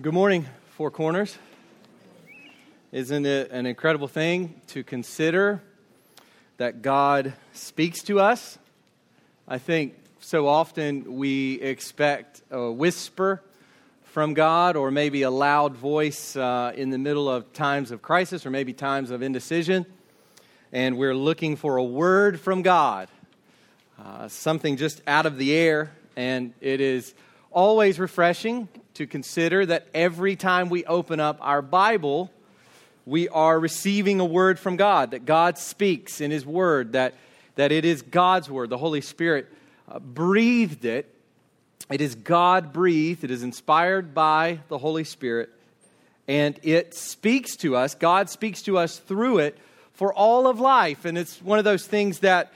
Good morning, Four Corners. Isn't it an incredible thing to consider that God speaks to us? I think so often we expect a whisper from God or maybe a loud voice uh, in the middle of times of crisis or maybe times of indecision. And we're looking for a word from God, uh, something just out of the air. And it is always refreshing to consider that every time we open up our Bible, we are receiving a word from God, that God speaks in His Word, that, that it is God's Word. The Holy Spirit uh, breathed it. It is God breathed, it is inspired by the Holy Spirit, and it speaks to us. God speaks to us through it for all of life. And it's one of those things that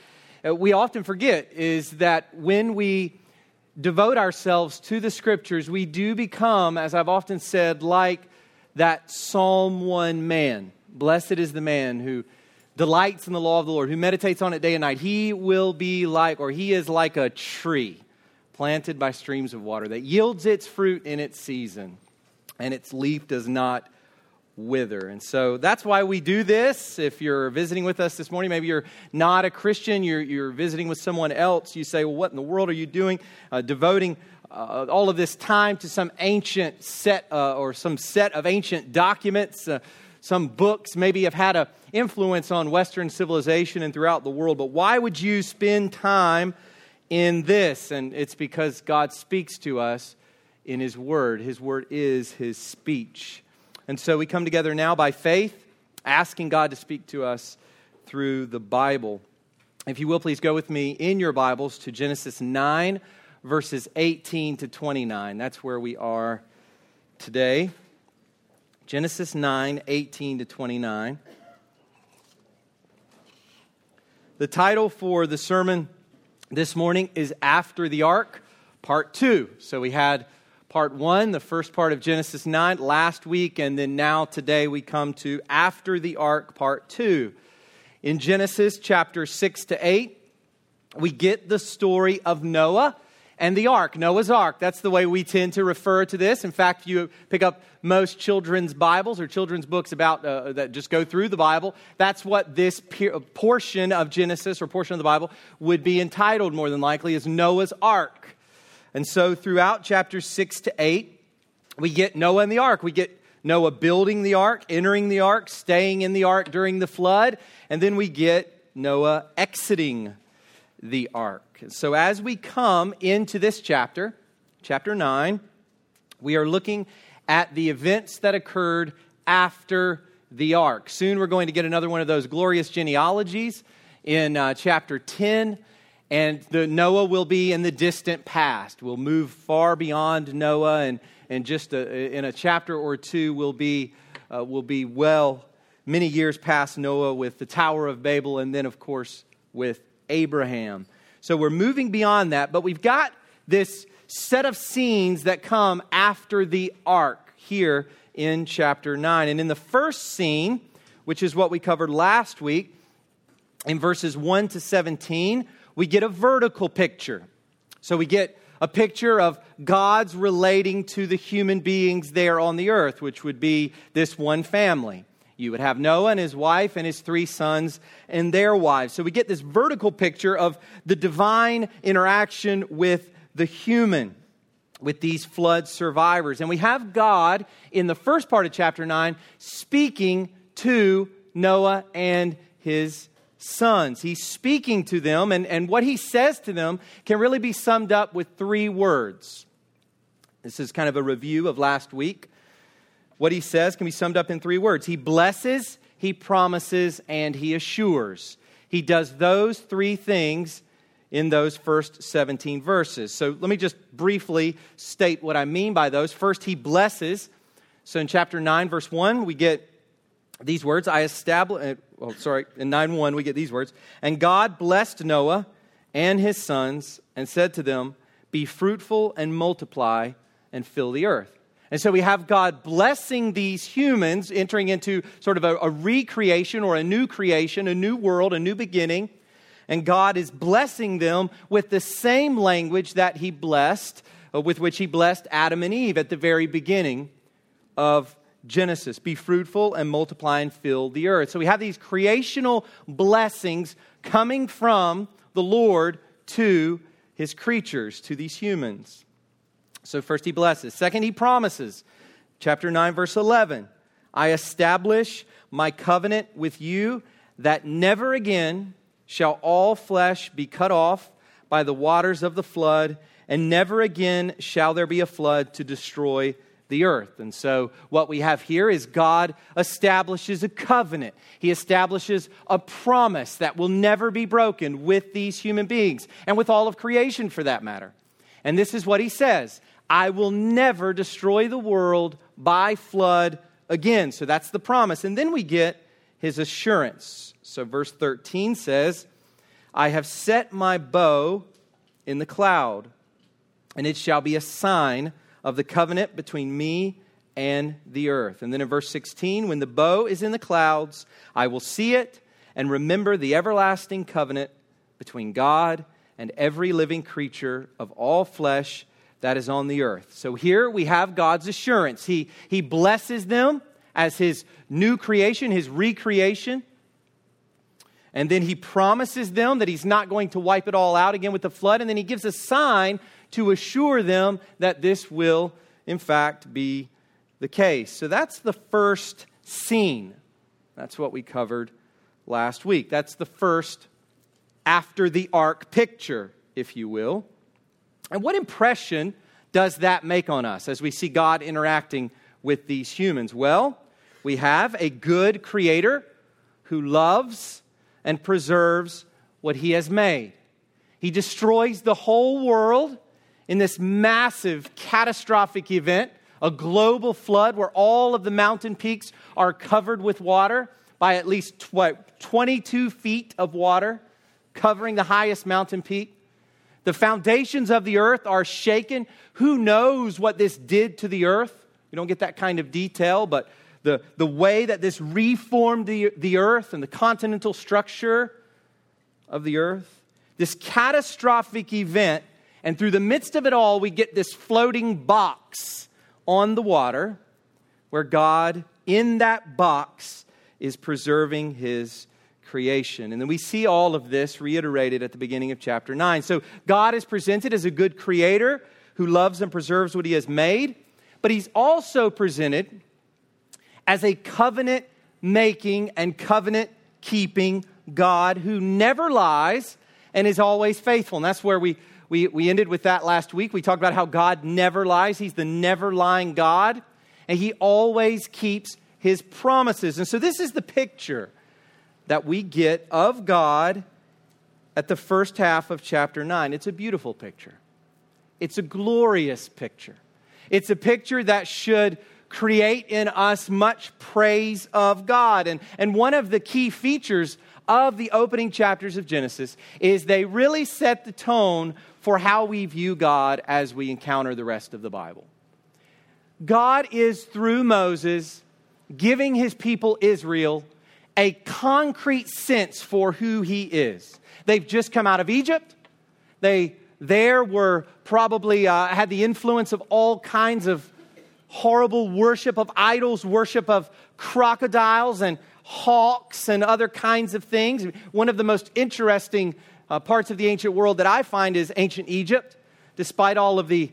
uh, we often forget is that when we devote ourselves to the scriptures, we do become, as I've often said, like that Psalm 1 man. Blessed is the man who delights in the law of the Lord, who meditates on it day and night. He will be like, or he is like a tree planted by streams of water that yields its fruit in its season, and its leaf does not wither. And so that's why we do this. If you're visiting with us this morning, maybe you're not a Christian, you're, you're visiting with someone else, you say, Well, what in the world are you doing? Uh, devoting uh, all of this time to some ancient set uh, or some set of ancient documents. Uh, some books maybe have had an influence on Western civilization and throughout the world, but why would you spend time in this? And it's because God speaks to us in His Word. His Word is His speech. And so we come together now by faith, asking God to speak to us through the Bible. If you will, please go with me in your Bibles to Genesis 9, verses 18 to 29. That's where we are today. Genesis 9, 18 to 29. The title for the sermon this morning is After the Ark, Part 2. So we had part one, the first part of Genesis 9, last week, and then now today we come to After the Ark, part two. In Genesis chapter 6 to 8, we get the story of Noah and the ark, Noah's ark. That's the way we tend to refer to this. In fact, if you pick up most children's Bibles or children's books about uh, that just go through the Bible, that's what this portion of Genesis or portion of the Bible would be entitled more than likely is Noah's ark. And so throughout chapters 6 to 8, we get Noah and the ark. We get Noah building the ark, entering the ark, staying in the ark during the flood, and then we get Noah exiting the ark. So as we come into this chapter, chapter 9, we are looking at the events that occurred after the ark. Soon we're going to get another one of those glorious genealogies in uh, chapter 10 and the Noah will be in the distant past. We'll move far beyond Noah, and, and just a, in a chapter or two, we'll be, uh, we'll be well many years past Noah with the Tower of Babel, and then, of course, with Abraham. So we're moving beyond that, but we've got this set of scenes that come after the ark here in chapter 9. And in the first scene, which is what we covered last week, in verses 1 to 17, we get a vertical picture. So we get a picture of God's relating to the human beings there on the earth, which would be this one family. You would have Noah and his wife and his three sons and their wives. So we get this vertical picture of the divine interaction with the human, with these flood survivors. And we have God in the first part of chapter 9 speaking to Noah and his sons. He's speaking to them, and, and what he says to them can really be summed up with three words. This is kind of a review of last week. What he says can be summed up in three words He blesses, he promises, and he assures. He does those three things in those first 17 verses. So let me just briefly state what I mean by those. First, he blesses. So in chapter 9, verse 1, we get these words I establish, well, sorry, in 9 1, we get these words. And God blessed Noah and his sons and said to them, Be fruitful and multiply and fill the earth. And so we have God blessing these humans, entering into sort of a, a, recreation or a new creation, a new world, a new beginning. And God is blessing them with the same language that He blessed, uh, with which He blessed Adam and Eve at the very beginning of Genesis. Be fruitful and multiply and fill the earth. So we have these creational blessings coming from the Lord to his creatures, to these humans. So, first he blesses. Second, he promises. Chapter 9, verse 11 I establish my covenant with you that never again shall all flesh be cut off by the waters of the flood, and never again shall there be a flood to destroy the earth. And so, what we have here is God establishes a covenant. He establishes a promise that will never be broken with these human beings and with all of creation for that matter. And this is what He says I will never destroy the world by flood again. So, that's the promise. And then we get His assurance. So, verse 13 says, I have set my bow in the cloud, and it shall be a sign of the covenant between me and the earth. And then in verse 16, when the bow is in the clouds, I will see it and remember the everlasting covenant between God and every living creature of all flesh that is on the earth. So here we have God's assurance. He, he blesses them as his new creation, his recreation. And then he promises them that he's not going to wipe it all out again with the flood. And then he gives a sign to assure them that this will, in fact, be the case. So that's the first scene. That's what we covered last week. That's the first after the ark picture, if you will. And what impression does that make on us as we see God interacting with these humans? Well, we have a good creator who loves and preserves what he has made. He destroys the whole world in this massive, catastrophic event, a global flood where all of the mountain peaks are covered with water by at least what, 22 feet of water covering the highest mountain peak. The foundations of the earth are shaken. Who knows what this did to the earth? We don't get that kind of detail, but the, the way that this reformed the, the earth and the continental structure of the earth, this catastrophic event and through the midst of it all, we get this floating box on the water where God, in that box, is preserving his creation. And then we see all of this reiterated at the beginning of chapter 9. So God is presented as a good creator who loves and preserves what he has made, but he's also presented as a covenant making and covenant keeping God who never lies and is always faithful. And that's where we we, we ended with that last week. We talked about how God never lies, He's the never lying God, and He always keeps His promises. And so, this is the picture that we get of God at the first half of chapter 9. It's a beautiful picture, it's a glorious picture. It's a picture that should create in us much praise of God. And, and one of the key features of the opening chapters of Genesis is they really set the tone for how we view God as we encounter the rest of the Bible. God is through Moses giving his people Israel a concrete sense for who he is. They've just come out of Egypt. They there were probably uh, had the influence of all kinds of horrible worship of idols, worship of crocodiles and hawks and other kinds of things. One of the most interesting uh, parts of the ancient world that I find is ancient Egypt, despite all of the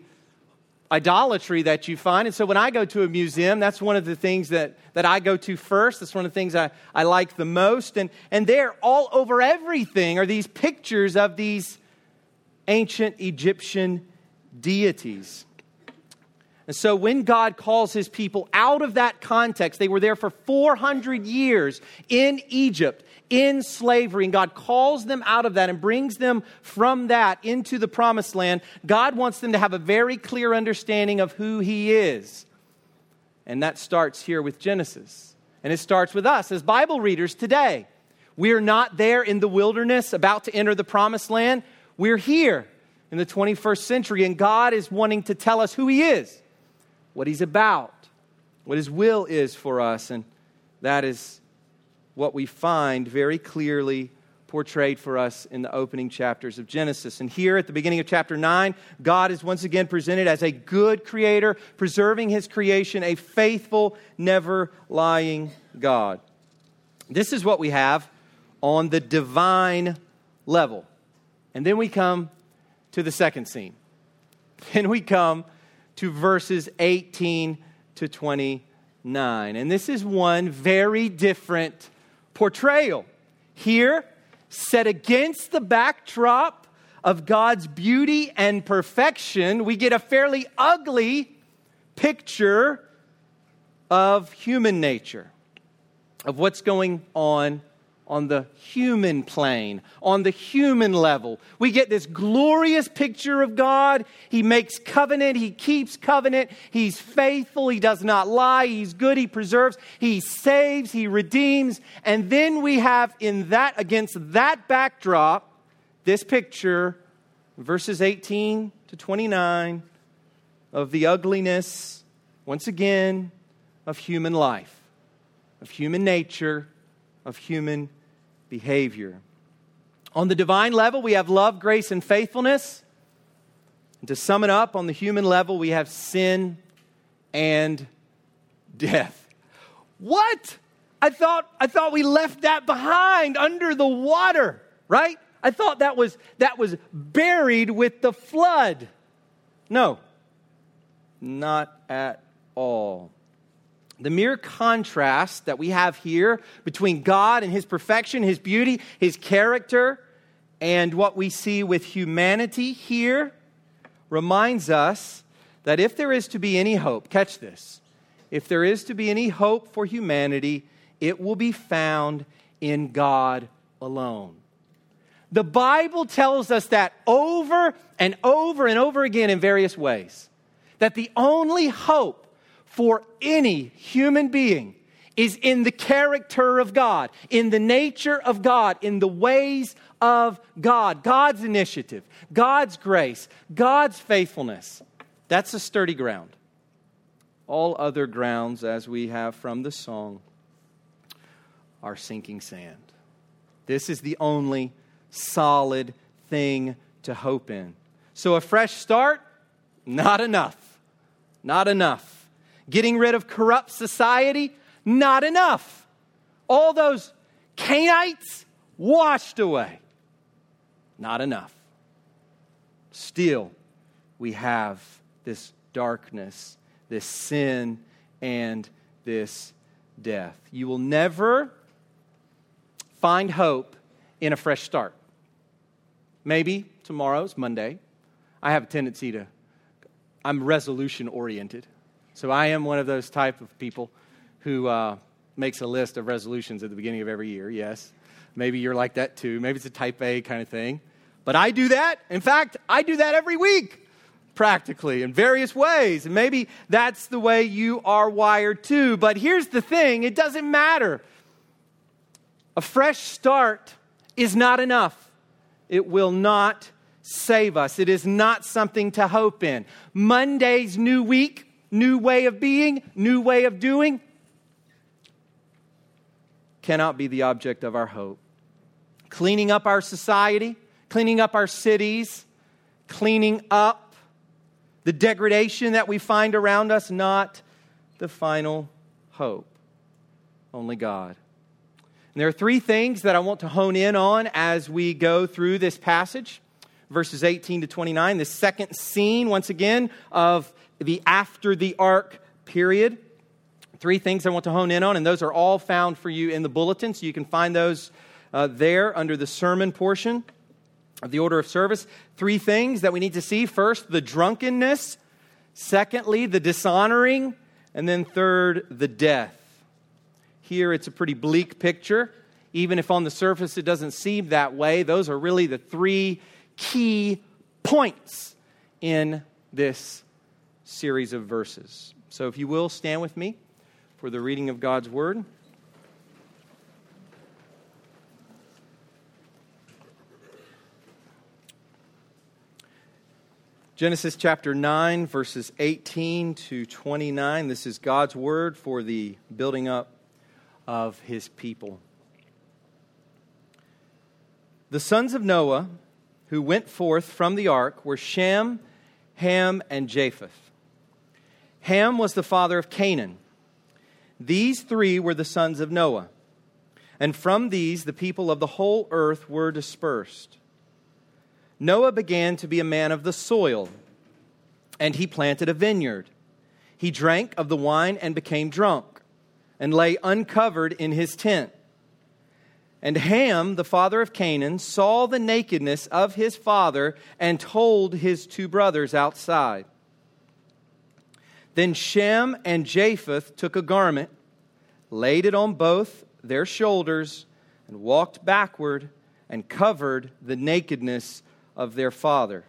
idolatry that you find. And so when I go to a museum, that's one of the things that, that I go to first. That's one of the things I, I like the most. And, and there, all over everything, are these pictures of these ancient Egyptian deities. And so when God calls his people out of that context, they were there for 400 years in Egypt in slavery, and God calls them out of that and brings them from that into the promised land, God wants them to have a very clear understanding of who He is. And that starts here with Genesis. And it starts with us as Bible readers today. We're not there in the wilderness about to enter the promised land. We're here in the 21st century, and God is wanting to tell us who He is, what He's about, what His will is for us, and that is what we find very clearly portrayed for us in the opening chapters of Genesis. And here at the beginning of chapter 9, God is once again presented as a good creator, preserving his creation, a faithful, never lying God. This is what we have on the divine level. And then we come to the second scene. Then we come to verses 18 to 29. And this is one very different portrayal. Here, set against the backdrop of God's beauty and perfection, we get a fairly ugly picture of human nature, of what's going on on the human plane, on the human level. We get this glorious picture of God. He makes covenant, He keeps covenant, He's faithful, He does not lie, He's good, He preserves, He saves, He redeems. And then we have in that, against that backdrop, this picture, verses 18 to 29, of the ugliness, once again, of human life, of human nature of human behavior. On the divine level, we have love, grace, and faithfulness. And to sum it up, on the human level, we have sin and death. What? I thought, I thought we left that behind under the water, right? I thought that was, that was buried with the flood. No, not at all. The mere contrast that we have here between God and His perfection, His beauty, His character, and what we see with humanity here reminds us that if there is to be any hope, catch this, if there is to be any hope for humanity, it will be found in God alone. The Bible tells us that over and over and over again in various ways. That the only hope for any human being is in the character of God, in the nature of God, in the ways of God, God's initiative, God's grace, God's faithfulness. That's a sturdy ground. All other grounds, as we have from the song, are sinking sand. This is the only solid thing to hope in. So, a fresh start, not enough. Not enough. Getting rid of corrupt society, not enough. All those Cainites washed away, not enough. Still, we have this darkness, this sin, and this death. You will never find hope in a fresh start. Maybe tomorrow's Monday. I have a tendency to, I'm resolution oriented. So I am one of those type of people who uh, makes a list of resolutions at the beginning of every year. Yes, maybe you're like that too. Maybe it's a type A kind of thing. But I do that. In fact, I do that every week, practically, in various ways. And maybe that's the way you are wired too. But here's the thing it doesn't matter. A fresh start is not enough, it will not save us. It is not something to hope in. Monday's new week new way of being, new way of doing, cannot be the object of our hope. Cleaning up our society, cleaning up our cities, cleaning up the degradation that we find around us, not the final hope. Only God. And there are three things that I want to hone in on as we go through this passage, verses 18 to 29. The second scene, once again, of the after the ark period. Three things I want to hone in on, and those are all found for you in the bulletin, so you can find those uh, there under the sermon portion of the order of service. Three things that we need to see first, the drunkenness. Secondly, the dishonoring. And then third, the death. Here it's a pretty bleak picture. Even if on the surface it doesn't seem that way, those are really the three key points in this series of verses. So, if you will, stand with me for the reading of God's Word. Genesis chapter 9, verses 18 to 29. This is God's word for the building up of his people. The sons of Noah who went forth from the ark were Shem, Ham, and Japheth. Ham was the father of Canaan. These three were the sons of Noah. And from these the people of the whole earth were dispersed. Noah began to be a man of the soil, and he planted a vineyard. He drank of the wine and became drunk, and lay uncovered in his tent. And Ham, the father of Canaan, saw the nakedness of his father and told his two brothers outside. Then Shem and Japheth took a garment, laid it on both their shoulders, and walked backward and covered the nakedness of their father.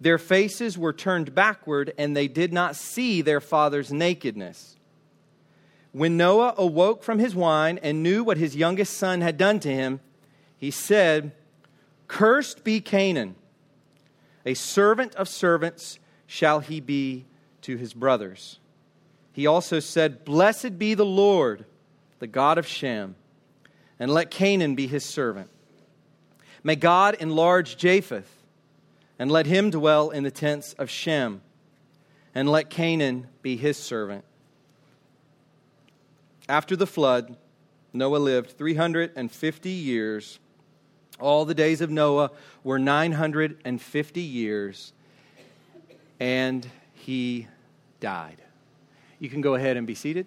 Their faces were turned backward, and they did not see their father's nakedness. When Noah awoke from his wine and knew what his youngest son had done to him, he said, Cursed be Canaan, a servant of servants shall he be to his brothers. He also said, Blessed be the Lord, the God of Shem, and let Canaan be his servant. May God enlarge Japheth, and let him dwell in the tents of Shem, and let Canaan be his servant. After the flood, Noah lived 350 years. All the days of Noah were 950 years, and he died. You can go ahead and be seated.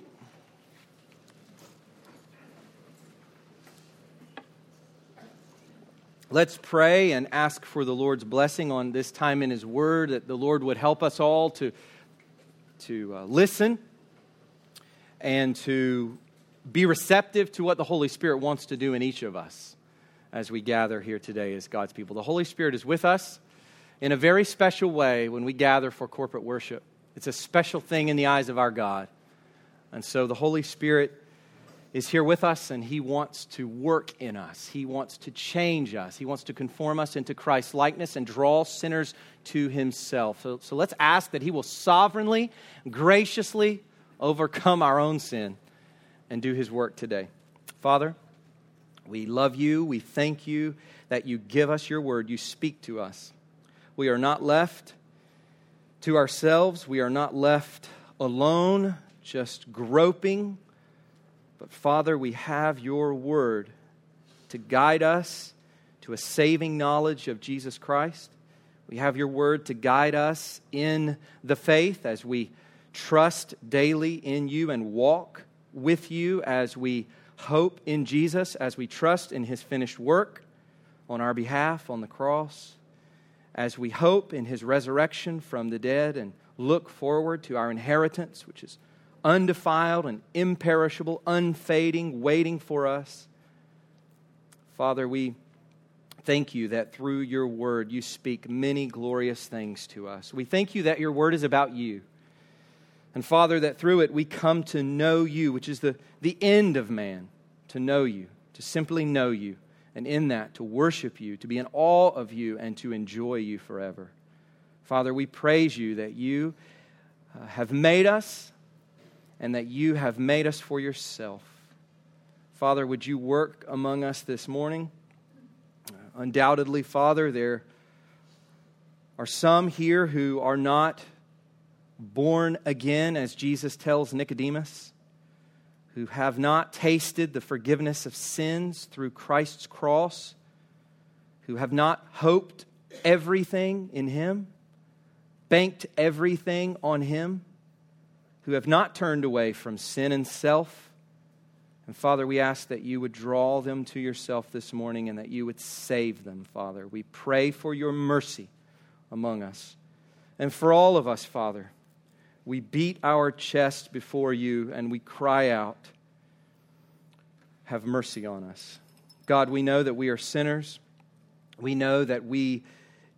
Let's pray and ask for the Lord's blessing on this time in His Word, that the Lord would help us all to, to uh, listen and to be receptive to what the Holy Spirit wants to do in each of us as we gather here today as God's people. The Holy Spirit is with us in a very special way when we gather for corporate worship. It's a special thing in the eyes of our God. And so the Holy Spirit is here with us and he wants to work in us. He wants to change us. He wants to conform us into Christ's likeness and draw sinners to himself. So, so let's ask that he will sovereignly, graciously overcome our own sin and do his work today. Father, we love you. We thank you that you give us your word. You speak to us. We are not left to ourselves. We are not left alone, just groping but Father, we have your word to guide us to a saving knowledge of Jesus Christ. We have your word to guide us in the faith as we trust daily in you and walk with you as we hope in Jesus, as we trust in his finished work on our behalf on the cross, as we hope in his resurrection from the dead and look forward to our inheritance, which is undefiled and imperishable, unfading, waiting for us. Father, we thank you that through your word you speak many glorious things to us. We thank you that your word is about you. And Father, that through it we come to know you, which is the, the end of man, to know you, to simply know you, and in that to worship you, to be in awe of you, and to enjoy you forever. Father, we praise you that you uh, have made us and that you have made us for yourself. Father, would you work among us this morning? Undoubtedly, Father, there are some here who are not born again, as Jesus tells Nicodemus, who have not tasted the forgiveness of sins through Christ's cross, who have not hoped everything in Him, banked everything on Him who have not turned away from sin and self. And Father, we ask that you would draw them to yourself this morning and that you would save them, Father. We pray for your mercy among us. And for all of us, Father, we beat our chest before you and we cry out, Have mercy on us. God, we know that we are sinners. We know that we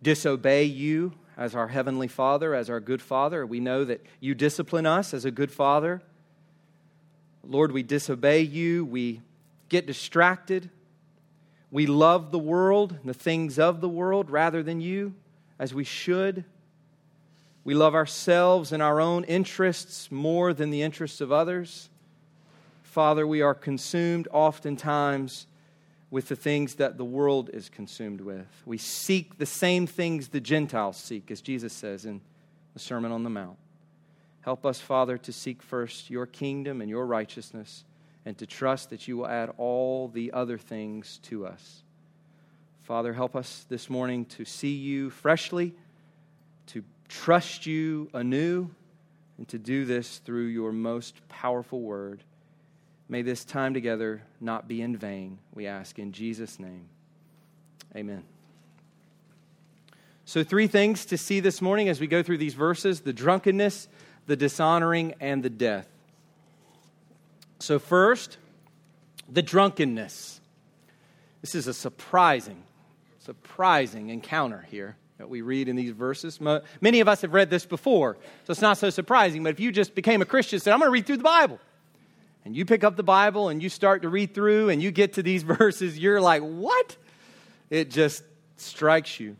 disobey you as our Heavenly Father, as our good Father. We know that you discipline us as a good Father. Lord, we disobey you. We get distracted. We love the world, the things of the world, rather than you, as we should. We love ourselves and our own interests more than the interests of others. Father, we are consumed oftentimes with the things that the world is consumed with. We seek the same things the Gentiles seek, as Jesus says in the Sermon on the Mount. Help us, Father, to seek first your kingdom and your righteousness and to trust that you will add all the other things to us. Father, help us this morning to see you freshly, trust you anew, and to do this through your most powerful word. May this time together not be in vain, we ask in Jesus' name. Amen. So, three things to see this morning as we go through these verses the drunkenness, the dishonoring, and the death. So, first, the drunkenness. This is a surprising, surprising encounter here that we read in these verses. Many of us have read this before, so it's not so surprising. But if you just became a Christian said, I'm going to read through the Bible, and you pick up the Bible and you start to read through and you get to these verses, you're like, what? It just strikes you.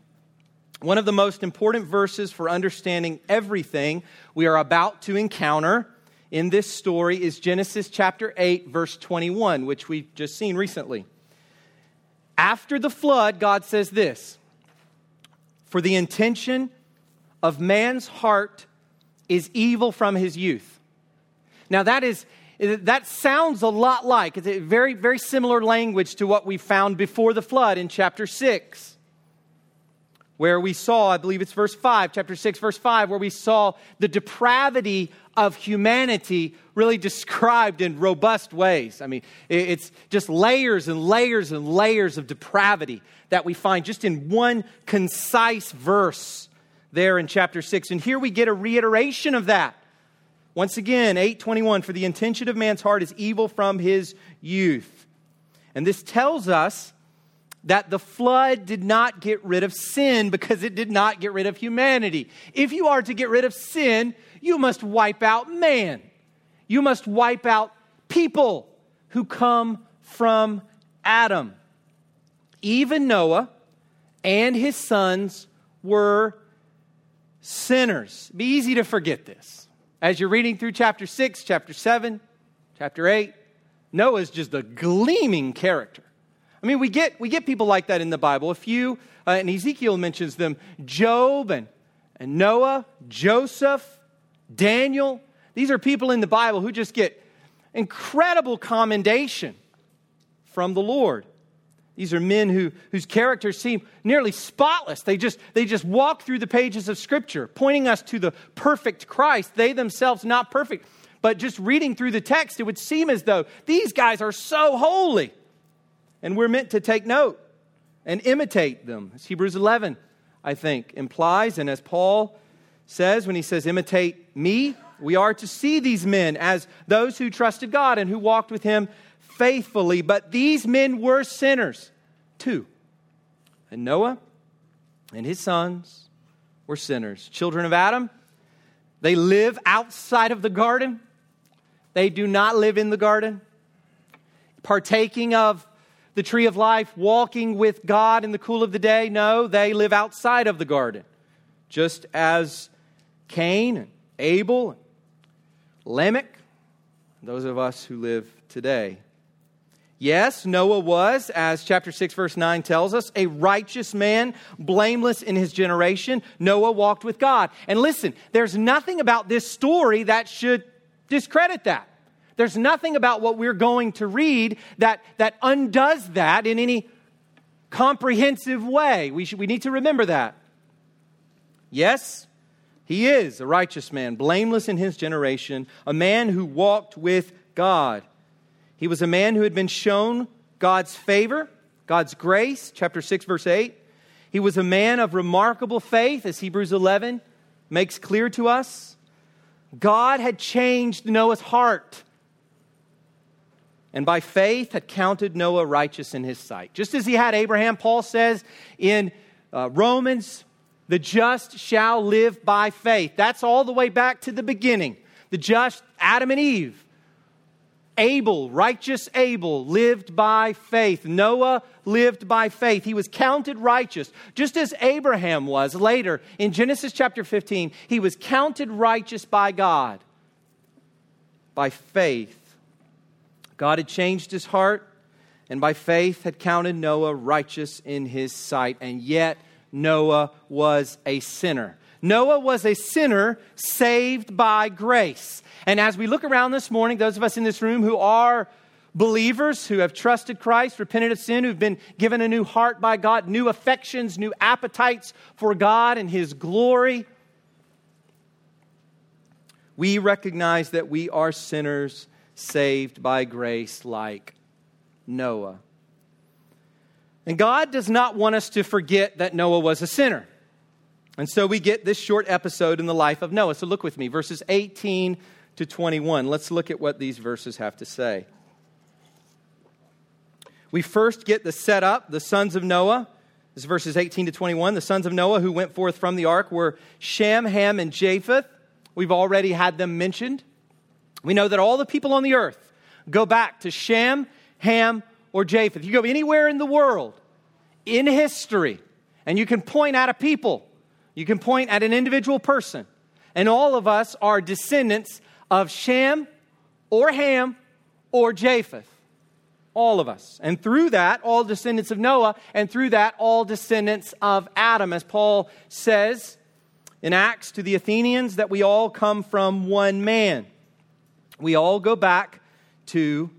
One of the most important verses for understanding everything we are about to encounter in this story is Genesis chapter 8, verse 21, which we've just seen recently. After the flood, God says this For the intention of man's heart is evil from his youth. Now, that is that sounds a lot like, it's a very, very similar language to what we found before the flood in chapter 6, where we saw, I believe it's verse 5, chapter 6, verse 5, where we saw the depravity of humanity really described in robust ways. I mean, it's just layers and layers and layers of depravity that we find just in one concise verse there in chapter 6. And here we get a reiteration of that once again, 821 for the intention of man's heart is evil from his youth. And this tells us that the flood did not get rid of sin because it did not get rid of humanity. If you are to get rid of sin, you must wipe out man. You must wipe out people who come from Adam. Even Noah and his sons were sinners. Be easy to forget this. As you're reading through chapter 6, chapter 7, chapter 8, Noah's just a gleaming character. I mean, we get, we get people like that in the Bible. A few, uh, and Ezekiel mentions them Job and, and Noah, Joseph, Daniel. These are people in the Bible who just get incredible commendation from the Lord. These are men who, whose characters seem nearly spotless. They just, they just walk through the pages of Scripture, pointing us to the perfect Christ. They themselves not perfect. But just reading through the text, it would seem as though these guys are so holy. And we're meant to take note and imitate them. As Hebrews 11, I think, implies. And as Paul says when he says, imitate me, we are to see these men as those who trusted God and who walked with him faithfully, but these men were sinners too. And Noah and his sons were sinners. Children of Adam, they live outside of the garden, they do not live in the garden. Partaking of the tree of life, walking with God in the cool of the day, no, they live outside of the garden. Just as Cain and Abel and Lamech, those of us who live today. Yes, Noah was, as chapter 6, verse 9 tells us, a righteous man, blameless in his generation. Noah walked with God. And listen, there's nothing about this story that should discredit that. There's nothing about what we're going to read that, that undoes that in any comprehensive way. We, should, we need to remember that. Yes, he is a righteous man, blameless in his generation, a man who walked with God. He was a man who had been shown God's favor, God's grace, chapter 6, verse 8. He was a man of remarkable faith, as Hebrews 11 makes clear to us. God had changed Noah's heart, and by faith had counted Noah righteous in his sight. Just as he had Abraham, Paul says in uh, Romans, the just shall live by faith. That's all the way back to the beginning. The just, Adam and Eve, Abel, righteous Abel, lived by faith. Noah lived by faith. He was counted righteous, just as Abraham was later in Genesis chapter 15. He was counted righteous by God by faith. God had changed his heart, and by faith had counted Noah righteous in his sight, and yet Noah was a sinner. Noah was a sinner saved by grace. And as we look around this morning, those of us in this room who are believers, who have trusted Christ, repented of sin, who've been given a new heart by God, new affections, new appetites for God and His glory, we recognize that we are sinners saved by grace like Noah. And God does not want us to forget that Noah was a sinner. And so we get this short episode in the life of Noah. So look with me, verses 18 to 21. Let's look at what these verses have to say. We first get the setup, the sons of Noah. This is verses 18 to 21. The sons of Noah who went forth from the ark were Shem, Ham, and Japheth. We've already had them mentioned. We know that all the people on the earth go back to Shem, Ham, or Japheth. You go anywhere in the world, in history, and you can point at a people you can point at an individual person, and all of us are descendants of Shem or Ham or Japheth. All of us. And through that, all descendants of Noah, and through that, all descendants of Adam, as Paul says in Acts to the Athenians, that we all come from one man. We all go back to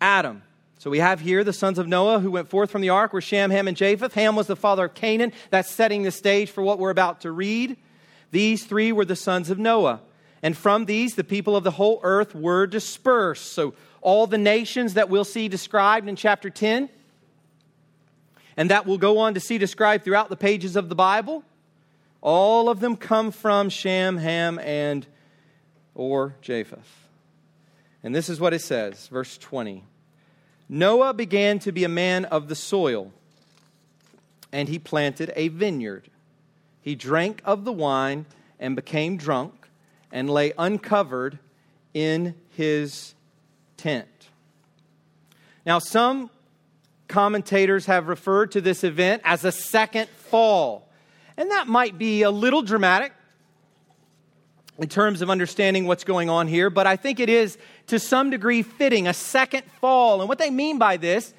Adam. So we have here the sons of Noah who went forth from the ark were Shem, Ham, and Japheth. Ham was the father of Canaan. That's setting the stage for what we're about to read. These three were the sons of Noah. And from these, the people of the whole earth were dispersed. So all the nations that we'll see described in chapter 10, and that we'll go on to see described throughout the pages of the Bible, all of them come from Shem, Ham, and or Japheth. And this is what it says, verse 20. Noah began to be a man of the soil, and he planted a vineyard. He drank of the wine and became drunk, and lay uncovered in his tent. Now, some commentators have referred to this event as a second fall. And that might be a little dramatic in terms of understanding what's going on here, but I think it is to some degree fitting, a second fall. And what they mean by this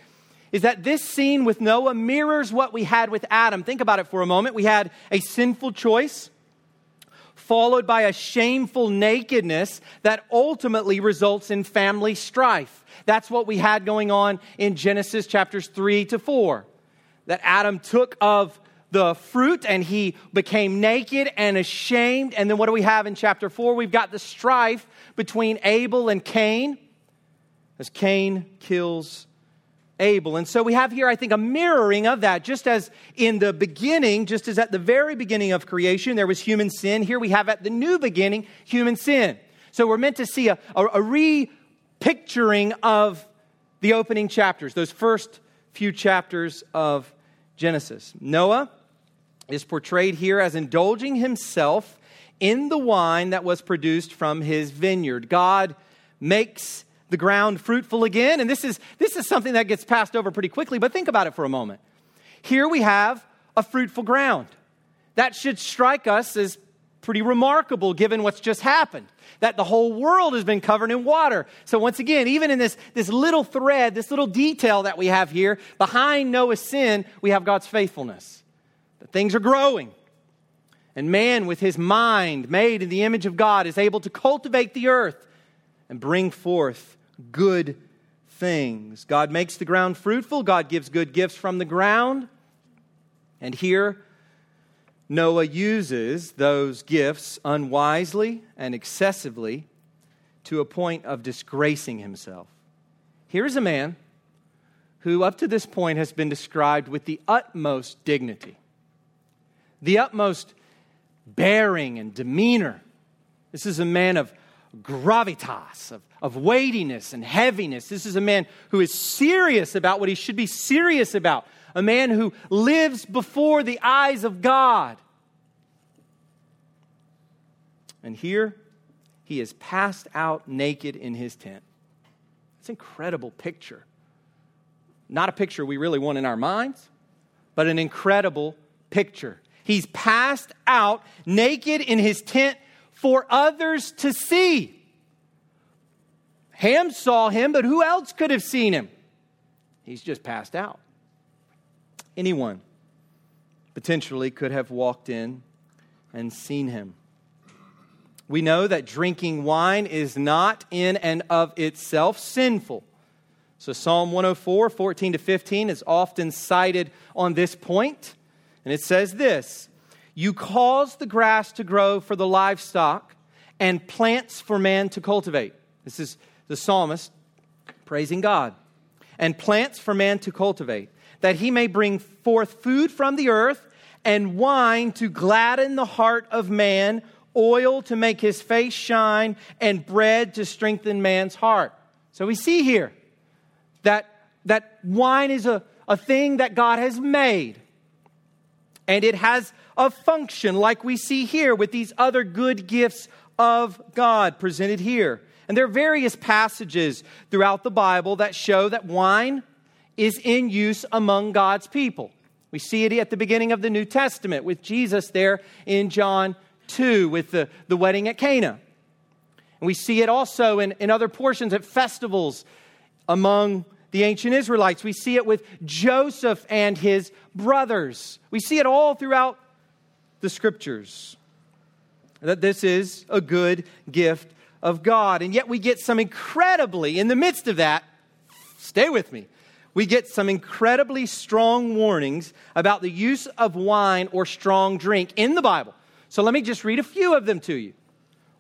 is that this scene with Noah mirrors what we had with Adam. Think about it for a moment. We had a sinful choice followed by a shameful nakedness that ultimately results in family strife. That's what we had going on in Genesis chapters 3 to 4. That Adam took of the fruit and he became naked and ashamed. And then what do we have in chapter 4? We've got the strife between Abel and Cain as Cain kills Abel. And so we have here, I think, a mirroring of that. Just as in the beginning, just as at the very beginning of creation, there was human sin, here we have at the new beginning human sin. So we're meant to see a, a, a repicturing of the opening chapters, those first few chapters of Genesis. Noah is portrayed here as indulging himself in the wine that was produced from his vineyard. God makes the ground fruitful again, and this is, this is something that gets passed over pretty quickly, but think about it for a moment. Here we have a fruitful ground. That should strike us as pretty remarkable given what's just happened that the whole world has been covered in water. So, once again, even in this, this little thread, this little detail that we have here, behind Noah's sin, we have God's faithfulness that things are growing. And man, with his mind made in the image of God, is able to cultivate the earth and bring forth good things. God makes the ground fruitful, God gives good gifts from the ground. And here, Noah uses those gifts unwisely and excessively to a point of disgracing himself. Here's a man who, up to this point, has been described with the utmost dignity the utmost bearing and demeanor. This is a man of gravitas, of, of weightiness and heaviness. This is a man who is serious about what he should be serious about, a man who lives before the eyes of God. And here, he is passed out naked in his tent. It's an incredible picture. Not a picture we really want in our minds, but an incredible picture. He's passed out naked in his tent for others to see. Ham saw him, but who else could have seen him? He's just passed out. Anyone potentially could have walked in and seen him. We know that drinking wine is not in and of itself sinful. So, Psalm 104, 14 to 15 is often cited on this point, and it says this You cause the grass to grow for the livestock and plants for man to cultivate. This is the psalmist praising God. And plants for man to cultivate, that he may bring forth food from the earth and wine to gladden the heart of man, oil to make his face shine, and bread to strengthen man's heart. So we see here that, that wine is a, a thing that God has made. And it has a function, like we see here with these other good gifts of God presented here. And there are various passages throughout the Bible that show that wine is in use among God's people. We see it at the beginning of the New Testament with Jesus there in John 2 with the, the wedding at Cana. And we see it also in, in other portions at festivals among the ancient Israelites. We see it with Joseph and his brothers. We see it all throughout the scriptures that this is a good gift of God. And yet we get some incredibly, in the midst of that, stay with me, we get some incredibly strong warnings about the use of wine or strong drink in the Bible. So let me just read a few of them to you.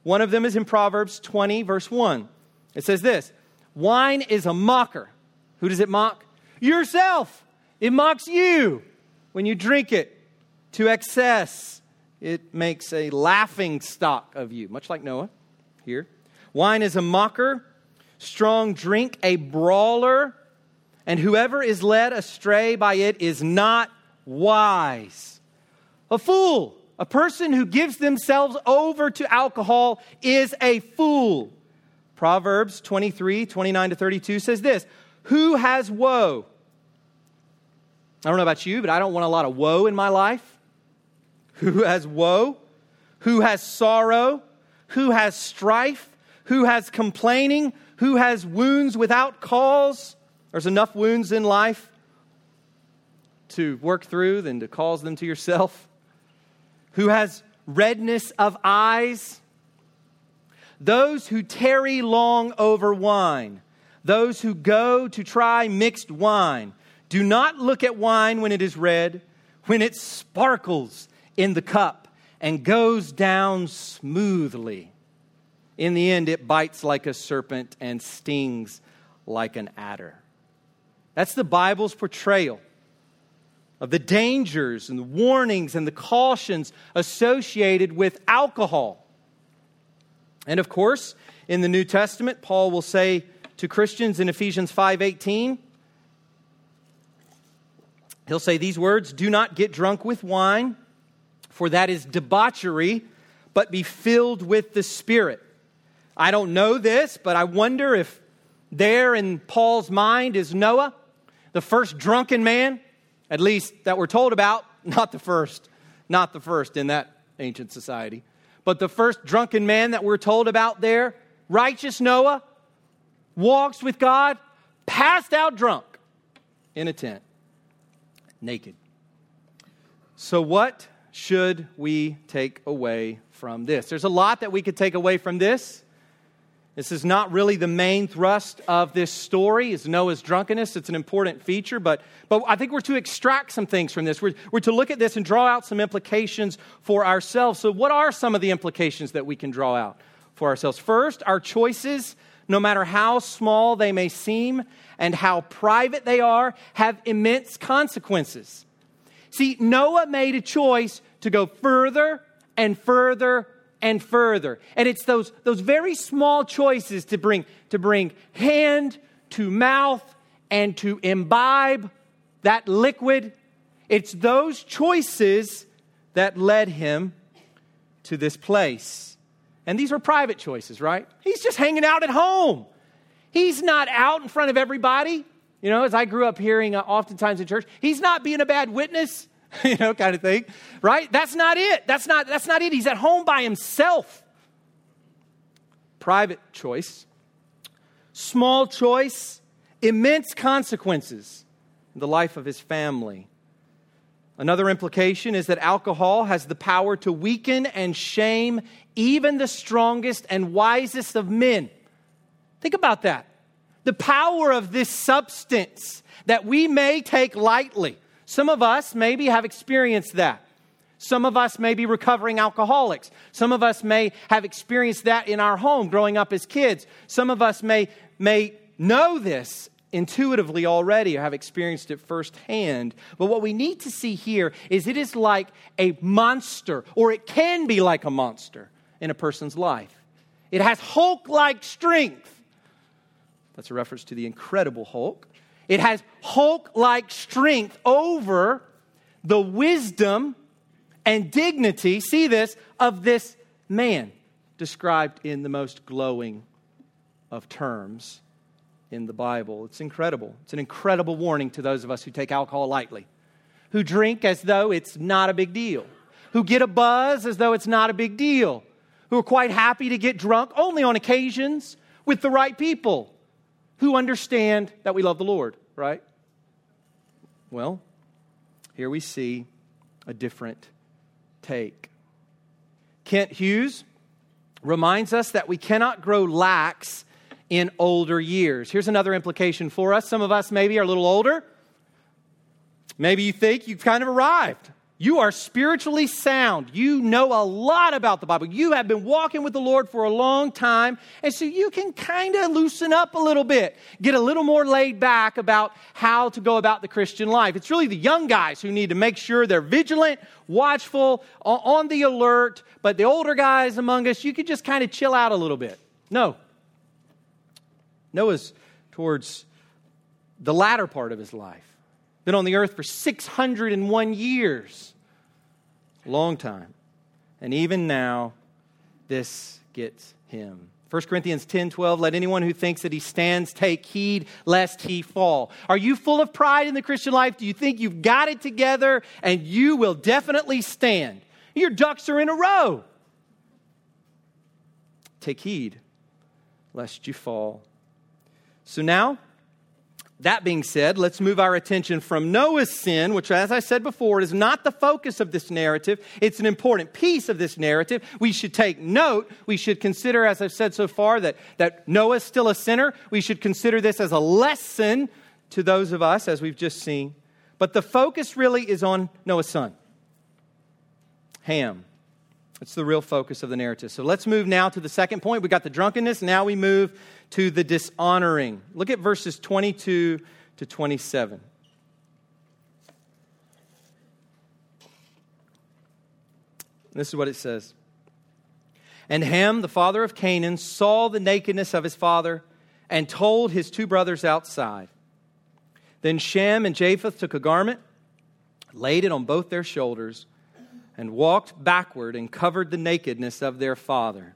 One of them is in Proverbs 20, verse 1. It says this Wine is a mocker. Who does it mock? Yourself. It mocks you when you drink it to excess. It makes a laughing stock of you, much like Noah here. Wine is a mocker, strong drink, a brawler and whoever is led astray by it is not wise. A fool, a person who gives themselves over to alcohol, is a fool. Proverbs 23, 29 to 32 says this Who has woe? I don't know about you, but I don't want a lot of woe in my life. Who has woe? Who has sorrow? Who has strife? Who has complaining? Who has wounds without cause? There's enough wounds in life to work through than to cause them to yourself. Who has redness of eyes? Those who tarry long over wine. Those who go to try mixed wine. Do not look at wine when it is red, when it sparkles in the cup and goes down smoothly. In the end, it bites like a serpent and stings like an adder. That's the Bible's portrayal of the dangers and the warnings and the cautions associated with alcohol. And of course, in the New Testament, Paul will say to Christians in Ephesians 5:18, he'll say these words, "Do not get drunk with wine, for that is debauchery, but be filled with the Spirit." I don't know this, but I wonder if there in Paul's mind is Noah the first drunken man, at least that we're told about, not the first, not the first in that ancient society, but the first drunken man that we're told about there, righteous Noah, walks with God, passed out drunk in a tent, naked. So, what should we take away from this? There's a lot that we could take away from this. This is not really the main thrust of this story, is Noah's drunkenness. It's an important feature, but, but I think we're to extract some things from this. We're, we're to look at this and draw out some implications for ourselves. So, what are some of the implications that we can draw out for ourselves? First, our choices, no matter how small they may seem and how private they are, have immense consequences. See, Noah made a choice to go further and further and further. And it's those, those very small choices to bring, to bring hand to mouth and to imbibe that liquid. It's those choices that led him to this place. And these were private choices, right? He's just hanging out at home. He's not out in front of everybody. You know, as I grew up hearing uh, oftentimes in church, he's not being a bad witness. you know, kind of thing, right? That's not it. That's not, that's not it. He's at home by himself. Private choice, small choice, immense consequences in the life of his family. Another implication is that alcohol has the power to weaken and shame even the strongest and wisest of men. Think about that. The power of this substance that we may take lightly. Some of us maybe have experienced that. Some of us may be recovering alcoholics. Some of us may have experienced that in our home growing up as kids. Some of us may, may know this intuitively already or have experienced it firsthand. But what we need to see here is it is like a monster, or it can be like a monster in a person's life. It has Hulk like strength. That's a reference to the incredible Hulk. It has Hulk like strength over the wisdom and dignity, see this, of this man described in the most glowing of terms in the Bible. It's incredible. It's an incredible warning to those of us who take alcohol lightly, who drink as though it's not a big deal, who get a buzz as though it's not a big deal, who are quite happy to get drunk only on occasions with the right people, who understand that we love the Lord, right? Well, here we see a different take. Kent Hughes reminds us that we cannot grow lax in older years. Here's another implication for us. Some of us maybe are a little older. Maybe you think you've kind of arrived. You are spiritually sound. You know a lot about the Bible. You have been walking with the Lord for a long time. And so you can kind of loosen up a little bit, get a little more laid back about how to go about the Christian life. It's really the young guys who need to make sure they're vigilant, watchful, on the alert. But the older guys among us, you could just kind of chill out a little bit. No. Noah's towards the latter part of his life. Been on the earth for 601 years long time. And even now, this gets him. 1 Corinthians 10 12, let anyone who thinks that he stands take heed lest he fall. Are you full of pride in the Christian life? Do you think you've got it together and you will definitely stand? Your ducks are in a row. Take heed lest you fall. So now, that being said, let's move our attention from Noah's sin, which, as I said before, is not the focus of this narrative. It's an important piece of this narrative. We should take note. We should consider, as I've said so far, that, that Noah's still a sinner. We should consider this as a lesson to those of us, as we've just seen. But the focus really is on Noah's son, Ham. It's the real focus of the narrative. So let's move now to the second point. We got the drunkenness. Now we move to the dishonoring. Look at verses 22 to 27. This is what it says. And Ham, the father of Canaan, saw the nakedness of his father and told his two brothers outside. Then Shem and Japheth took a garment, laid it on both their shoulders and walked backward and covered the nakedness of their father.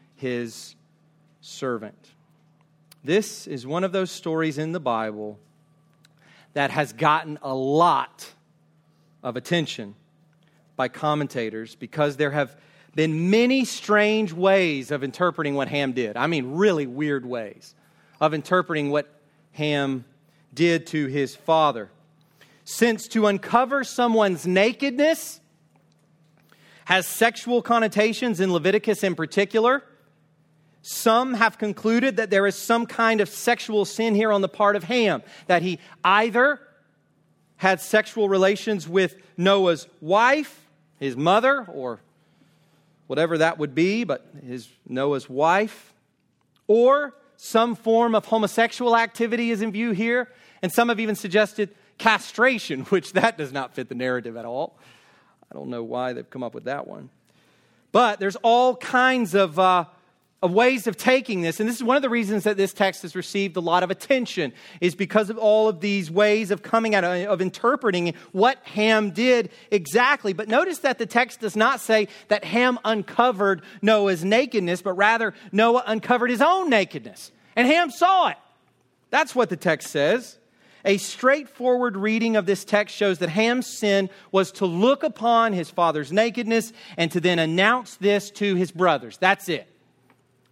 his servant. This is one of those stories in the Bible that has gotten a lot of attention by commentators because there have been many strange ways of interpreting what Ham did. I mean, really weird ways of interpreting what Ham did to his father since to uncover someone's nakedness has sexual connotations in Leviticus in particular, some have concluded that there is some kind of sexual sin here on the part of Ham, that he either had sexual relations with Noah's wife, his mother, or whatever that would be, but his Noah's wife, or some form of homosexual activity is in view here. And some have even suggested castration, which that does not fit the narrative at all. I don't know why they've come up with that one. But there's all kinds of uh, of ways of taking this, and this is one of the reasons that this text has received a lot of attention, is because of all of these ways of coming at uh, of interpreting what Ham did exactly. But notice that the text does not say that Ham uncovered Noah's nakedness, but rather Noah uncovered his own nakedness. And Ham saw it. That's what the text says. A straightforward reading of this text shows that Ham's sin was to look upon his father's nakedness and to then announce this to his brothers. That's it.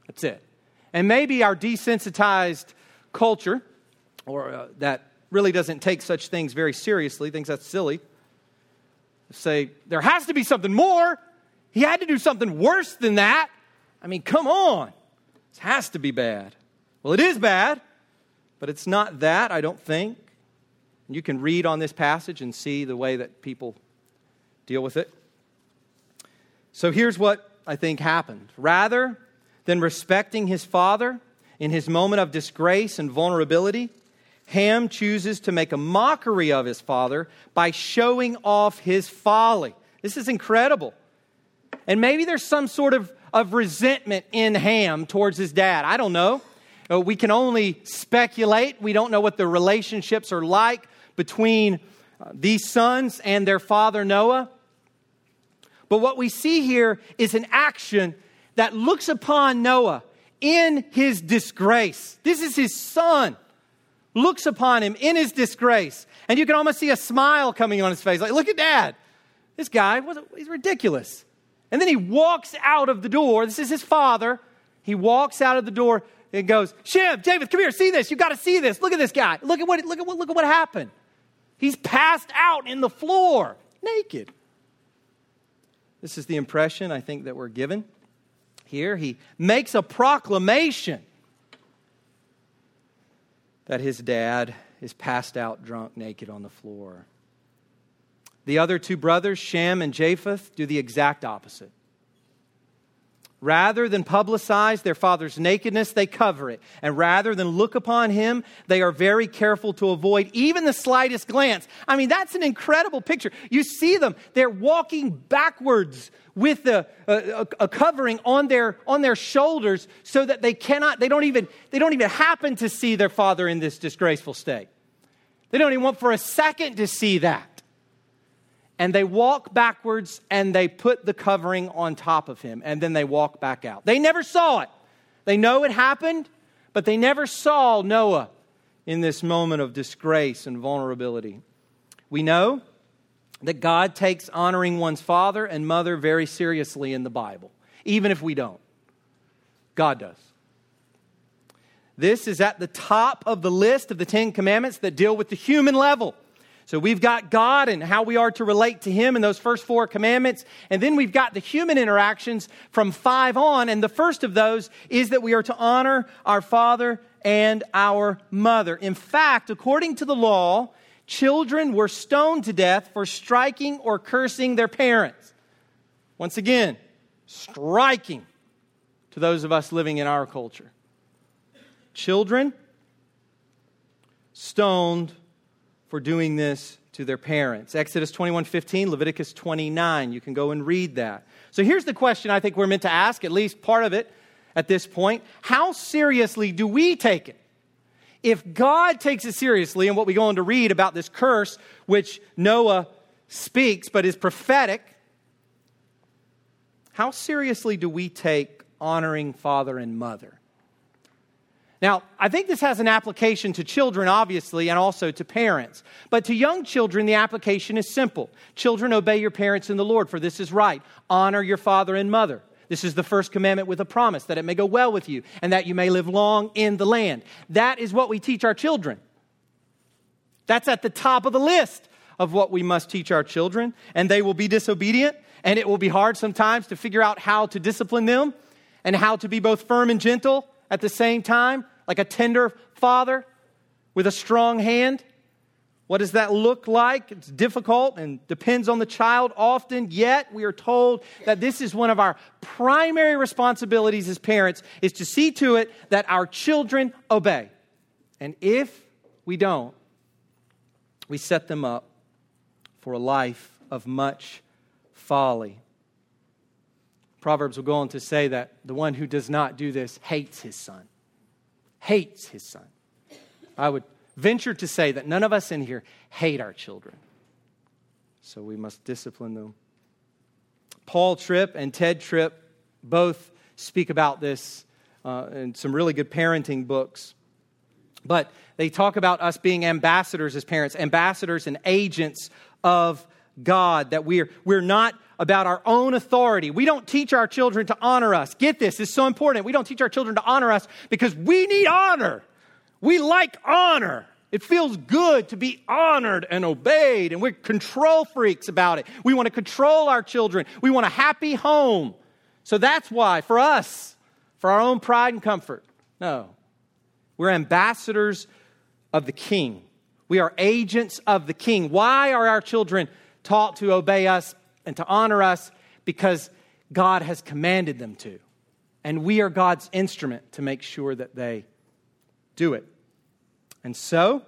That's it. And maybe our desensitized culture, or uh, that really doesn't take such things very seriously, thinks that's silly, say, there has to be something more. He had to do something worse than that. I mean, come on. This has to be bad. Well, it is bad. But it's not that, I don't think. You can read on this passage and see the way that people deal with it. So here's what I think happened. Rather than respecting his father in his moment of disgrace and vulnerability, Ham chooses to make a mockery of his father by showing off his folly. This is incredible. And maybe there's some sort of, of resentment in Ham towards his dad. I don't know. Uh, we can only speculate. We don't know what the relationships are like between uh, these sons and their father Noah. But what we see here is an action that looks upon Noah in his disgrace. This is his son. Looks upon him in his disgrace. And you can almost see a smile coming on his face. Like, look at dad. This guy, he's ridiculous. And then he walks out of the door. This is his father. He walks out of the door and goes, Shem, Japheth, come here, see this. You got to see this. Look at this guy. Look at what, look at what, look at what happened. He's passed out in the floor, naked. This is the impression I think that we're given here. He makes a proclamation that his dad is passed out, drunk, naked on the floor. The other two brothers, Shem and Japheth, do the exact opposite. Rather than publicize their father's nakedness, they cover it. And rather than look upon him, they are very careful to avoid even the slightest glance. I mean, that's an incredible picture. You see them, they're walking backwards with a, a, a, covering on their, on their shoulders so that they cannot, they don't, even, they don't even happen to see their father in this disgraceful state. They don't even want for a second to see that and they walk backwards and they put the covering on top of him and then they walk back out. They never saw it. They know it happened, but they never saw Noah in this moment of disgrace and vulnerability. We know that God takes honoring one's father and mother very seriously in the Bible, even if we don't. God does. This is at the top of the list of the Ten Commandments that deal with the human level. So we've got God and how we are to relate to Him in those first four commandments. And then we've got the human interactions from five on. And the first of those is that we are to honor our father and our mother. In fact, according to the law, children were stoned to death for striking or cursing their parents. Once again, striking to those of us living in our culture. Children stoned for doing this to their parents. Exodus 21 15, Leviticus 29. You can go and read that. So here's the question I think we're meant to ask, at least part of it at this point. How seriously do we take it? If God takes it seriously, and what we go on to read about this curse, which Noah speaks but is prophetic, how seriously do we take honoring father and mother? Now, I think this has an application to children, obviously, and also to parents. But to young children, the application is simple. Children, obey your parents in the Lord, for this is right. Honor your father and mother. This is the first commandment with a promise that it may go well with you and that you may live long in the land. That is what we teach our children. That's at the top of the list of what we must teach our children. And they will be disobedient, and it will be hard sometimes to figure out how to discipline them and how to be both firm and gentle at the same time, like a tender father with a strong hand? What does that look like? It's difficult and depends on the child often, yet we are told that this is one of our primary responsibilities as parents is to see to it that our children obey. And if we don't, we set them up for a life of much folly. Proverbs will go on to say that the one who does not do this hates his son. Hates his son. I would venture to say that none of us in here hate our children. So we must discipline them. Paul Tripp and Ted Tripp both speak about this uh, in some really good parenting books. But they talk about us being ambassadors as parents, ambassadors and agents of God, that we're, we're not about our own authority. We don't teach our children to honor us. Get this, it's so important. We don't teach our children to honor us because we need honor. We like honor. It feels good to be honored and obeyed, and we're control freaks about it. We want to control our children. We want a happy home. So that's why, for us, for our own pride and comfort, no. We're ambassadors of the king. We are agents of the king. Why are our children taught to obey us and to honor us? Because God has commanded them to. And we are God's instrument to make sure that they do it. And so,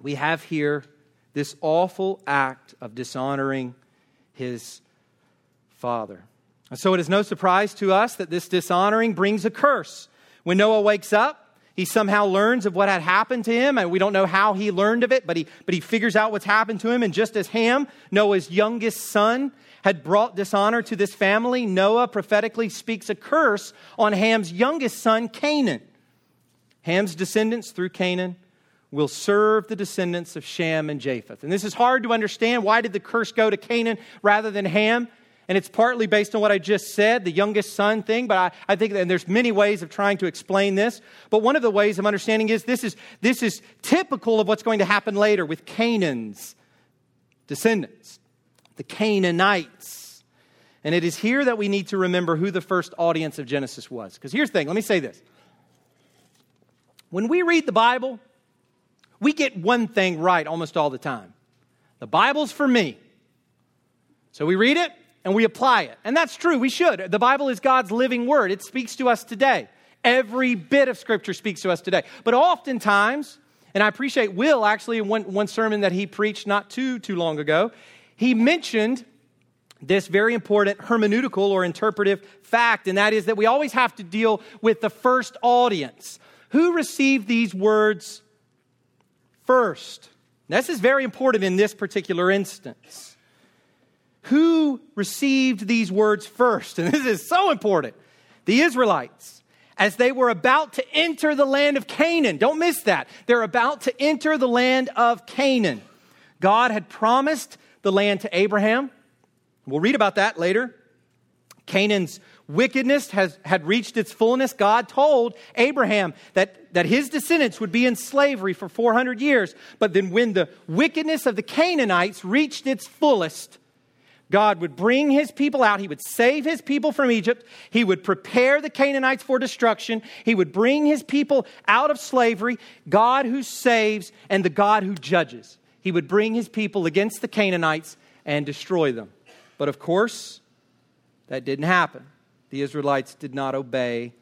we have here this awful act of dishonoring his father. And so, it is no surprise to us that this dishonoring brings a curse. When Noah wakes up, he somehow learns of what had happened to him, and we don't know how he learned of it, but he, but he figures out what's happened to him. And just as Ham, Noah's youngest son, had brought dishonor to this family, Noah prophetically speaks a curse on Ham's youngest son, Canaan. Ham's descendants through Canaan will serve the descendants of Shem and Japheth. And this is hard to understand. Why did the curse go to Canaan rather than Ham? And it's partly based on what I just said, the youngest son thing, but I, I think and there's many ways of trying to explain this. But one of the ways of understanding is this is this is typical of what's going to happen later with Canaan's descendants, the Canaanites. And it is here that we need to remember who the first audience of Genesis was. Because here's the thing, let me say this. When we read the Bible, we get one thing right almost all the time. The Bible's for me. So we read it, and we apply it. And that's true, we should. The Bible is God's living word, it speaks to us today. Every bit of Scripture speaks to us today. But oftentimes, and I appreciate Will actually, one, one sermon that he preached not too, too long ago, he mentioned this very important hermeneutical or interpretive fact, and that is that we always have to deal with the first audience. Who received these words first? This is very important in this particular instance who received these words first? And this is so important. The Israelites, as they were about to enter the land of Canaan. Don't miss that. They're about to enter the land of Canaan. God had promised the land to Abraham. We'll read about that later. Canaan's wickedness has, had reached its fullness. God told Abraham that, that his descendants would be in slavery for 400 years. But then, when the wickedness of the Canaanites reached its fullest, God would bring his people out. He would save his people from Egypt. He would prepare the Canaanites for destruction. He would bring his people out of slavery. God who saves and the God who judges. He would bring his people against the Canaanites and destroy them. But of course, that didn't happen. The Israelites did not obey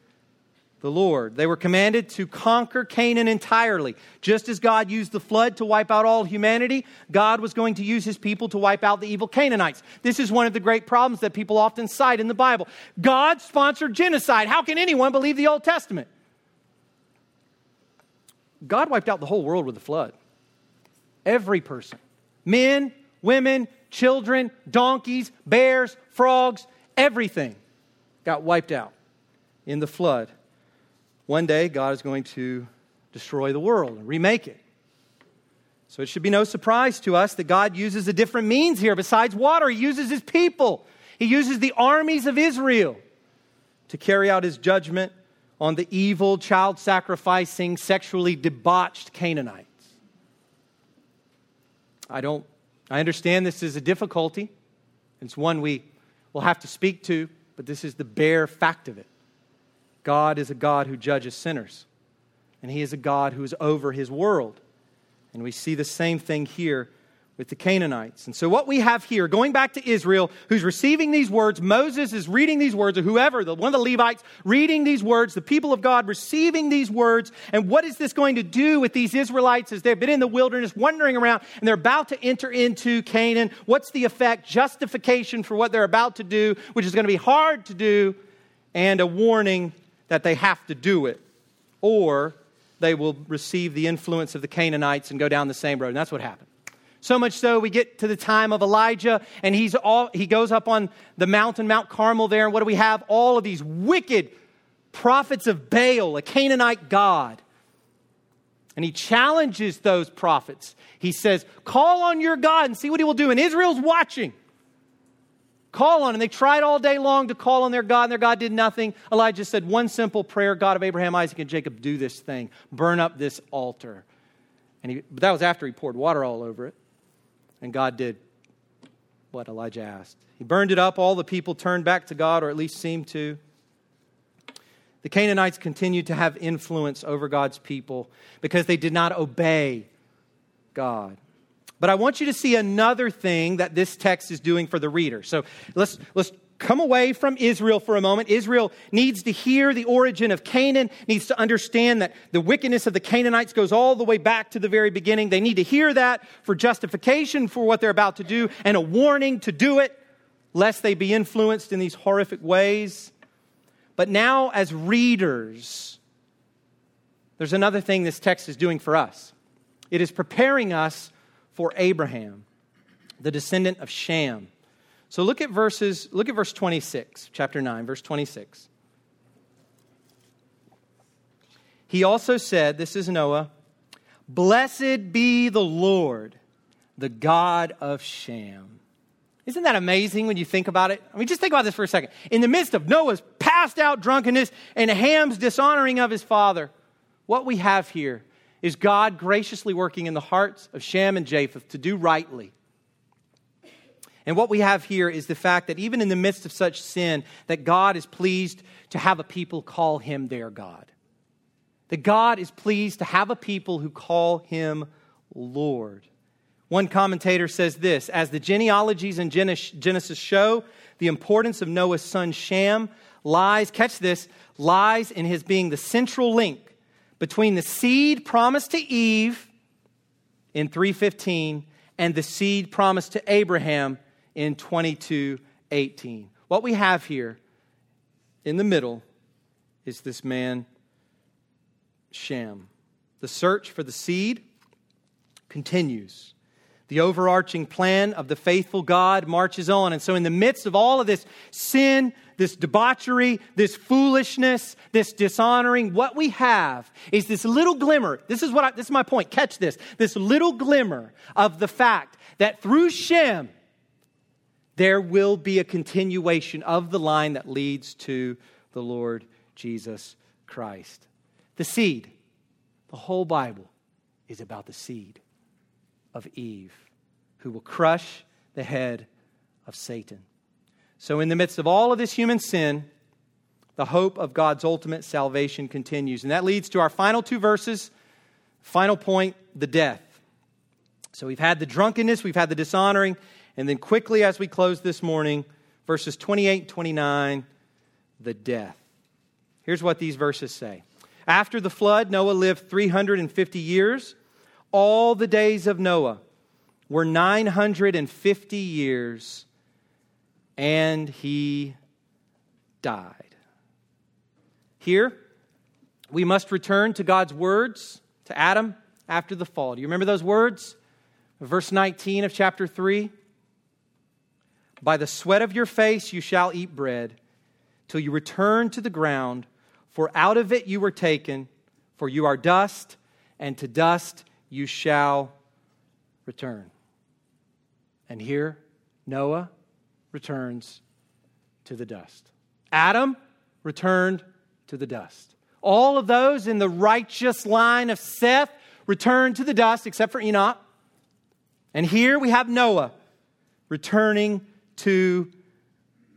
the Lord. They were commanded to conquer Canaan entirely. Just as God used the flood to wipe out all humanity, God was going to use his people to wipe out the evil Canaanites. This is one of the great problems that people often cite in the Bible. God sponsored genocide. How can anyone believe the Old Testament? God wiped out the whole world with the flood. Every person men, women, children, donkeys, bears, frogs, everything got wiped out in the flood. One day, God is going to destroy the world and remake it. So it should be no surprise to us that God uses a different means here besides water. He uses his people, he uses the armies of Israel to carry out his judgment on the evil, child sacrificing, sexually debauched Canaanites. I don't, I understand this is a difficulty. It's one we will have to speak to, but this is the bare fact of it. God is a God who judges sinners, and He is a God who is over His world. And we see the same thing here with the Canaanites. And so, what we have here, going back to Israel, who's receiving these words, Moses is reading these words, or whoever, one of the Levites, reading these words, the people of God receiving these words. And what is this going to do with these Israelites as they've been in the wilderness, wandering around, and they're about to enter into Canaan? What's the effect? Justification for what they're about to do, which is going to be hard to do, and a warning that they have to do it. Or they will receive the influence of the Canaanites and go down the same road. And that's what happened. So much so, we get to the time of Elijah, and he's all, he goes up on the mountain, Mount Carmel there, and what do we have? All of these wicked prophets of Baal, a Canaanite god. And he challenges those prophets. He says, Call on your God and see what he will do. And Israel's watching. Call on, and they tried all day long to call on their God, and their God did nothing. Elijah said, One simple prayer God of Abraham, Isaac, and Jacob, do this thing. Burn up this altar. And he, but that was after he poured water all over it. And God did what Elijah asked. He burned it up. All the people turned back to God, or at least seemed to. The Canaanites continued to have influence over God's people because they did not obey God. But I want you to see another thing that this text is doing for the reader. So let's, let's come away from Israel for a moment. Israel needs to hear the origin of Canaan, needs to understand that the wickedness of the Canaanites goes all the way back to the very beginning. They need to hear that for justification for what they're about to do and a warning to do it, lest they be influenced in these horrific ways. But now, as readers, there's another thing this text is doing for us it is preparing us for Abraham, the descendant of Shem. So look at verses, look at verse 26, chapter 9, verse 26. He also said, This is Noah, Blessed be the Lord, the God of Shem. Isn't that amazing when you think about it? I mean, just think about this for a second. In the midst of Noah's passed out drunkenness and Ham's dishonoring of his father, what we have here is God graciously working in the hearts of Shem and Japheth to do rightly and what we have here is the fact that even in the midst of such sin, that God is pleased to have a people call him their God. That God is pleased to have a people who call him Lord. One commentator says this As the genealogies in Genesis show, the importance of Noah's son Shem lies, catch this, lies in his being the central link between the seed promised to Eve in 315 and the seed promised to Abraham in 2218. What we have here in the middle is this man, Shem. The search for the seed continues. The overarching plan of the faithful God marches on. And so, in the midst of all of this sin, this debauchery, this foolishness, this dishonoring, what we have is this little glimmer. This is what I, this is my point. Catch this. This little glimmer of the fact that through Shem, there will be a continuation of the line that leads to the Lord Jesus Christ. The seed, the whole Bible is about the seed of Eve, who will crush the head of Satan. So, in the midst of all of this human sin, the hope of God's ultimate salvation continues. And that leads to our final two verses. Final point the death. So, we've had the drunkenness, we've had the dishonoring, and then, quickly, as we close this morning, verses 28 and 29, the death. Here's what these verses say After the flood, Noah lived 350 years. All the days of Noah were 950 years, and he died. Here, we must return to God's words to Adam after the fall. Do you remember those words? Verse 19 of chapter 3. By the sweat of your face you shall eat bread till you return to the ground, for out of it you were taken, for you are dust, and to dust you shall return. And here, Noah returns to the dust. Adam returned to the dust. All of those in the righteous line of Seth returned to the dust, except for Enoch. And here we have Noah returning to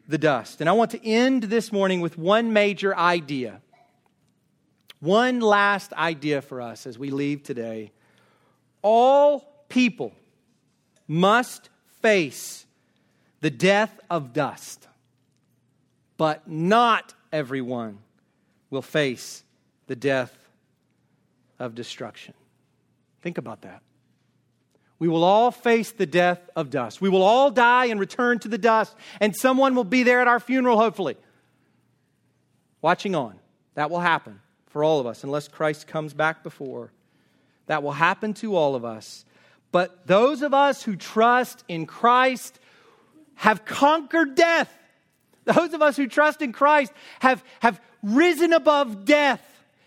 the dust. And I want to end this morning with one major idea. One last idea for us as we leave today. All people must face the death of dust, but not everyone will face the death of destruction. Think about that. We will all face the death of dust. We will all die and return to the dust, and someone will be there at our funeral, hopefully, watching on. That will happen for all of us unless Christ comes back before. That will happen to all of us. But those of us who trust in Christ have conquered death. Those of us who trust in Christ have, have risen above death.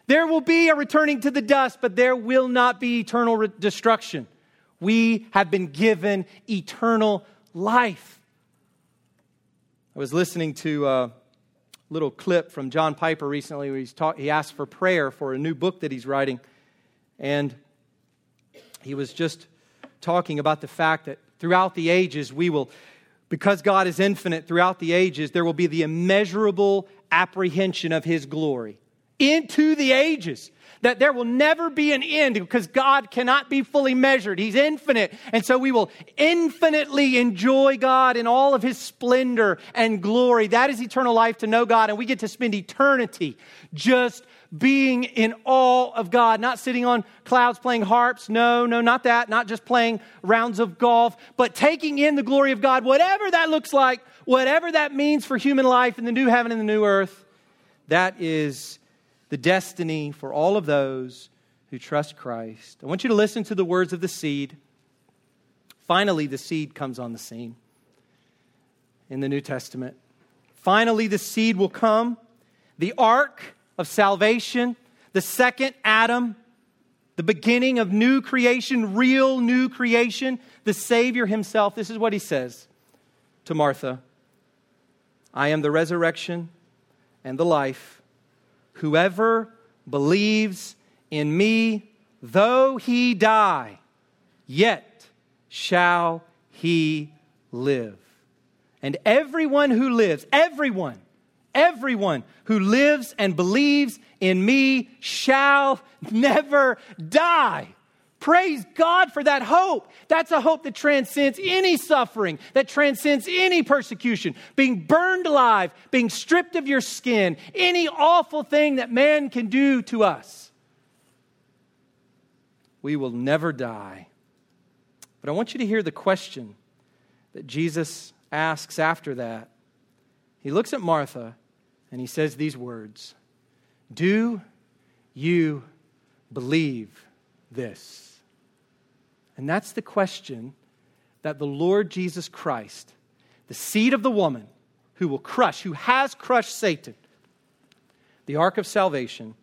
There will be a returning to the dust, but there will not be eternal re- destruction. We have been given eternal life. I was listening to a little clip from John Piper recently where he's talk, he asked for prayer for a new book that he's writing. And he was just talking about the fact that throughout the ages, we will, because God is infinite throughout the ages, there will be the immeasurable apprehension of his glory into the ages that there will never be an end because God cannot be fully measured. He's infinite. And so we will infinitely enjoy God in all of his splendor and glory. That is eternal life to know God. And we get to spend eternity just being in awe of God, not sitting on clouds playing harps. No, no, not that. Not just playing rounds of golf, but taking in the glory of God, whatever that looks like, whatever that means for human life in the new heaven and the new earth. That is the destiny for all of those who trust Christ. I want you to listen to the words of the seed. Finally, the seed comes on the scene in the New Testament. Finally, the seed will come. The ark of salvation, the second Adam, the beginning of new creation, real new creation, the Savior himself. This is what he says to Martha I am the resurrection and the life. Whoever believes in me, though he die, yet shall he live. And everyone who lives, everyone, everyone who lives and believes in me shall never die. Praise God for that hope. That's a hope that transcends any suffering, that transcends any persecution, being burned alive, being stripped of your skin, any awful thing that man can do to us. We will never die. But I want you to hear the question that Jesus asks after that. He looks at Martha and he says these words Do you believe this? And that's the question that the Lord Jesus Christ, the seed of the woman who will crush, who has crushed Satan, the ark of salvation,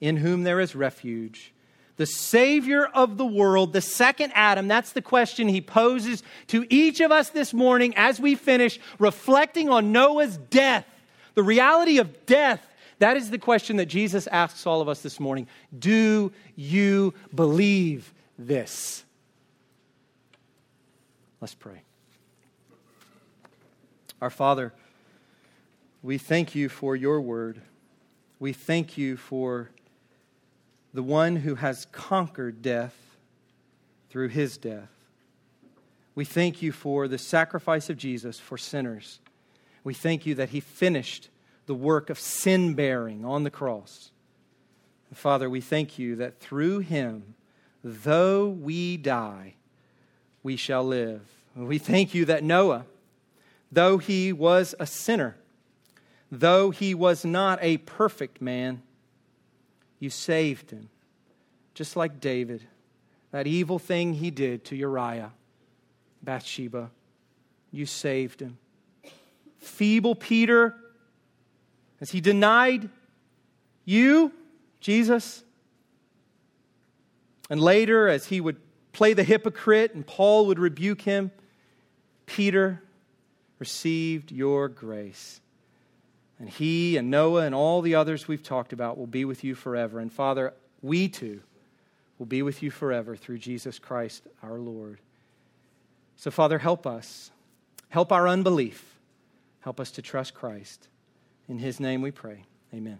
in whom there is refuge, the Savior of the world, the second Adam. That's the question he poses to each of us this morning as we finish reflecting on Noah's death, the reality of death. That is the question that Jesus asks all of us this morning. Do you believe this? Let's pray. Our Father, we thank you for your word. We thank you for the one who has conquered death through his death. We thank you for the sacrifice of Jesus for sinners. We thank you that he finished the work of sin bearing on the cross. Father, we thank you that through him, though we die, we shall live. We thank you that Noah, though he was a sinner, though he was not a perfect man, you saved him. Just like David, that evil thing he did to Uriah, Bathsheba, you saved him. Feeble Peter, as he denied you, Jesus, and later as he would play the hypocrite and Paul would rebuke him, Peter received your grace. And he and Noah and all the others we've talked about will be with you forever. And Father, we too will be with you forever through Jesus Christ our Lord. So, Father, help us. Help our unbelief. Help us to trust Christ. In his name we pray. Amen.